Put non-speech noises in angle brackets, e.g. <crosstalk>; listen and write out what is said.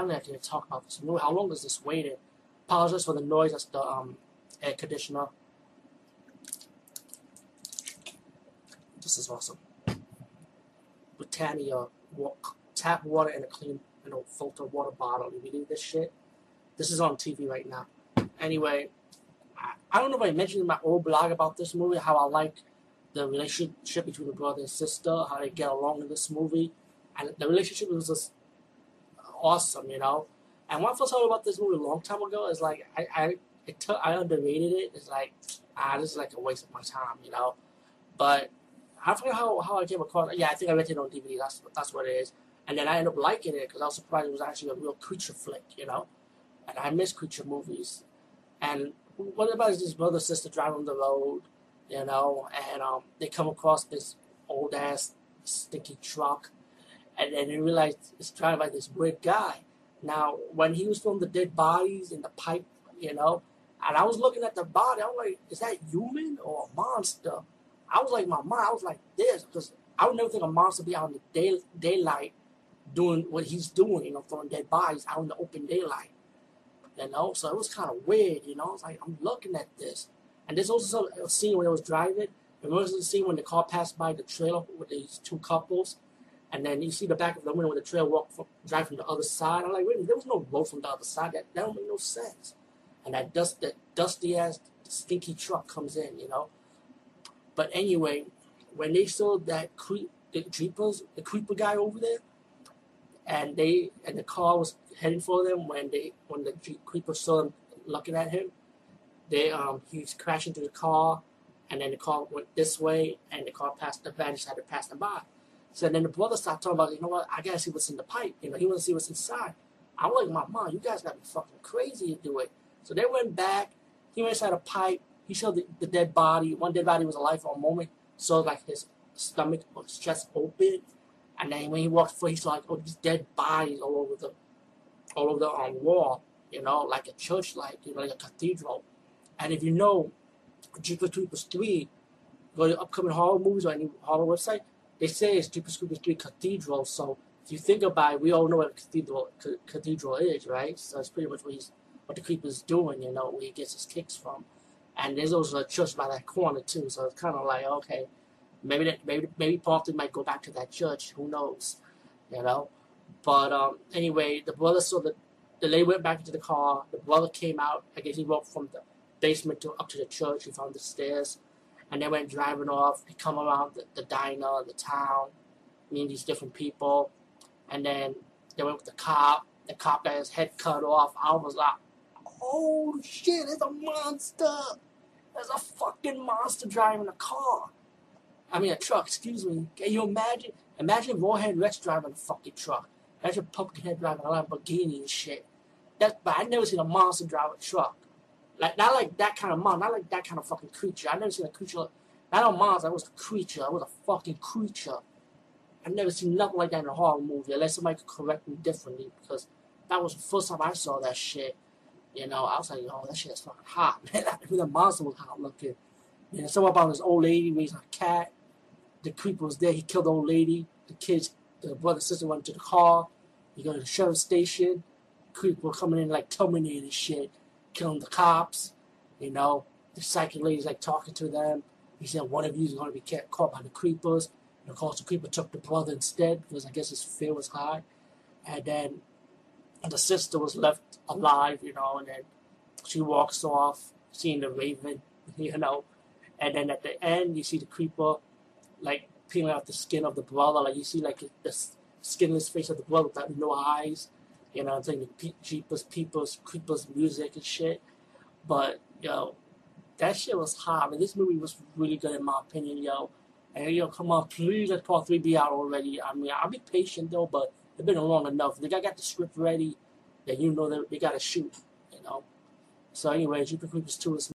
back here to talk about this. How long is this waiting? Apologize for the noise. That's the um, air conditioner. This is awesome. Britannia wa- tap water in a clean, you know, filter water bottle. You need this shit? This is on TV right now. Anyway, I, I don't know if I mentioned in my old blog about this movie how I like the relationship between the brother and sister, how they get along in this movie, and the relationship was just awesome, you know. And when I first heard about this movie a long time ago, it's like I I it took, I underrated it. It's like ah, this is like a waste of my time, you know. But I forget how, how I came across. Yeah, I think I rented it on DVD. That's that's what it is. And then I ended up liking it because I was surprised it was actually a real creature flick, you know. And I miss creature movies. And what about this brother sister driving on the road, you know, and um, they come across this old ass stinky truck, and then they realized it's driving by this weird guy. Now, when he was filming the dead bodies in the pipe, you know, and I was looking at the body, I was like, is that human or a monster? I was like, my mind, I was like this, because I would never think a monster be out in the day, daylight doing what he's doing, you know, throwing dead bodies out in the open daylight. You know, so it was kind of weird, you know. I was like, I'm looking at this. And there's also a scene when I was driving. Remember the scene when the car passed by the trailer with these two couples? And then you see the back of the window when the trail walk from, drive from the other side. I'm like, wait there was no road from the other side. That, that don't make no sense. And that dust, that dusty ass, stinky truck comes in, you know. But anyway, when they saw that creep, the creepers, the creeper guy over there, and they and the car was heading for them when they when the creeper saw them looking at him, they um he's crashing through the car, and then the car went this way, and the car passed the van just had to pass them by. So then the brother started talking about, you know what, I gotta see what's in the pipe. You know, he to see what's inside. I'm like, my mom, you guys gotta be fucking crazy to do it. So they went back. He went inside a pipe. He showed the, the dead body. One dead body was alive for a moment. So like his stomach his chest open. And then when he walked forward, he saw like, oh, these dead bodies all over the, all over the um, wall. You know, like a church, like you know, like a cathedral. And if you know, Jeepers Creepers three, go to upcoming horror movies or any horror website, they say it's Jeepers Creepers three cathedral. So if you think about it, we all know what a cathedral cathedral is, right? So it's pretty much what he's what the creeper's doing. You know, where he gets his kicks from. And there's also a church by that corner too. So it's kind of like okay Maybe that maybe maybe Parkland might go back to that church. Who knows? You know. But um, anyway, the brother saw the the lady went back into the car. The brother came out. I guess he walked from the basement to up to the church. He found the stairs, and they went driving off. He come around the, the diner, the town, meeting these different people, and then they went with the cop. The cop got his head cut off. I was like, "Oh shit! It's a monster! There's a fucking monster driving a car." I mean a truck, excuse me. Can you imagine? Imagine Warhead Rex driving a fucking truck. Imagine Pumpkinhead driving a Lamborghini and shit. That, but I never seen a monster drive a truck. Like not like that kind of monster, not like that kind of fucking creature. I never seen a creature. Not a monster. I was a creature. I was a fucking creature. I never seen nothing like that in a horror movie, unless somebody could correct me differently, because that was the first time I saw that shit. You know, I was like, oh, that shit is fucking hot, <laughs> man. I mean, the monster was hot looking. You know, something about this old lady raising a cat the creeper was there. He killed the old lady. The kids, the brother sister went to the car. He go to the sheriff station. Creeper coming in like Terminator shit, killing the cops. You know, the psychic lady's like talking to them. He said one of you is going to be caught by the creepers. And of course, the creeper took the brother instead because I guess his fear was high. And then the sister was left alive, you know, and then she walks off, seeing the raven, <laughs> you know. And then at the end, you see the creeper like peeling off the skin of the brother. Like you see like the skinless face of the brother without no eyes. You know, I'm saying the Jeepers, Peepers, Creepers music and shit. But yo, that shit was hot. I mean, this movie was really good in my opinion, yo. And yo, come on, please let part three be out already. I mean, I'll be patient though, but it's been long enough. They got the script ready, then you know that they gotta shoot. You know. So anyway, Jeepers Creepers two is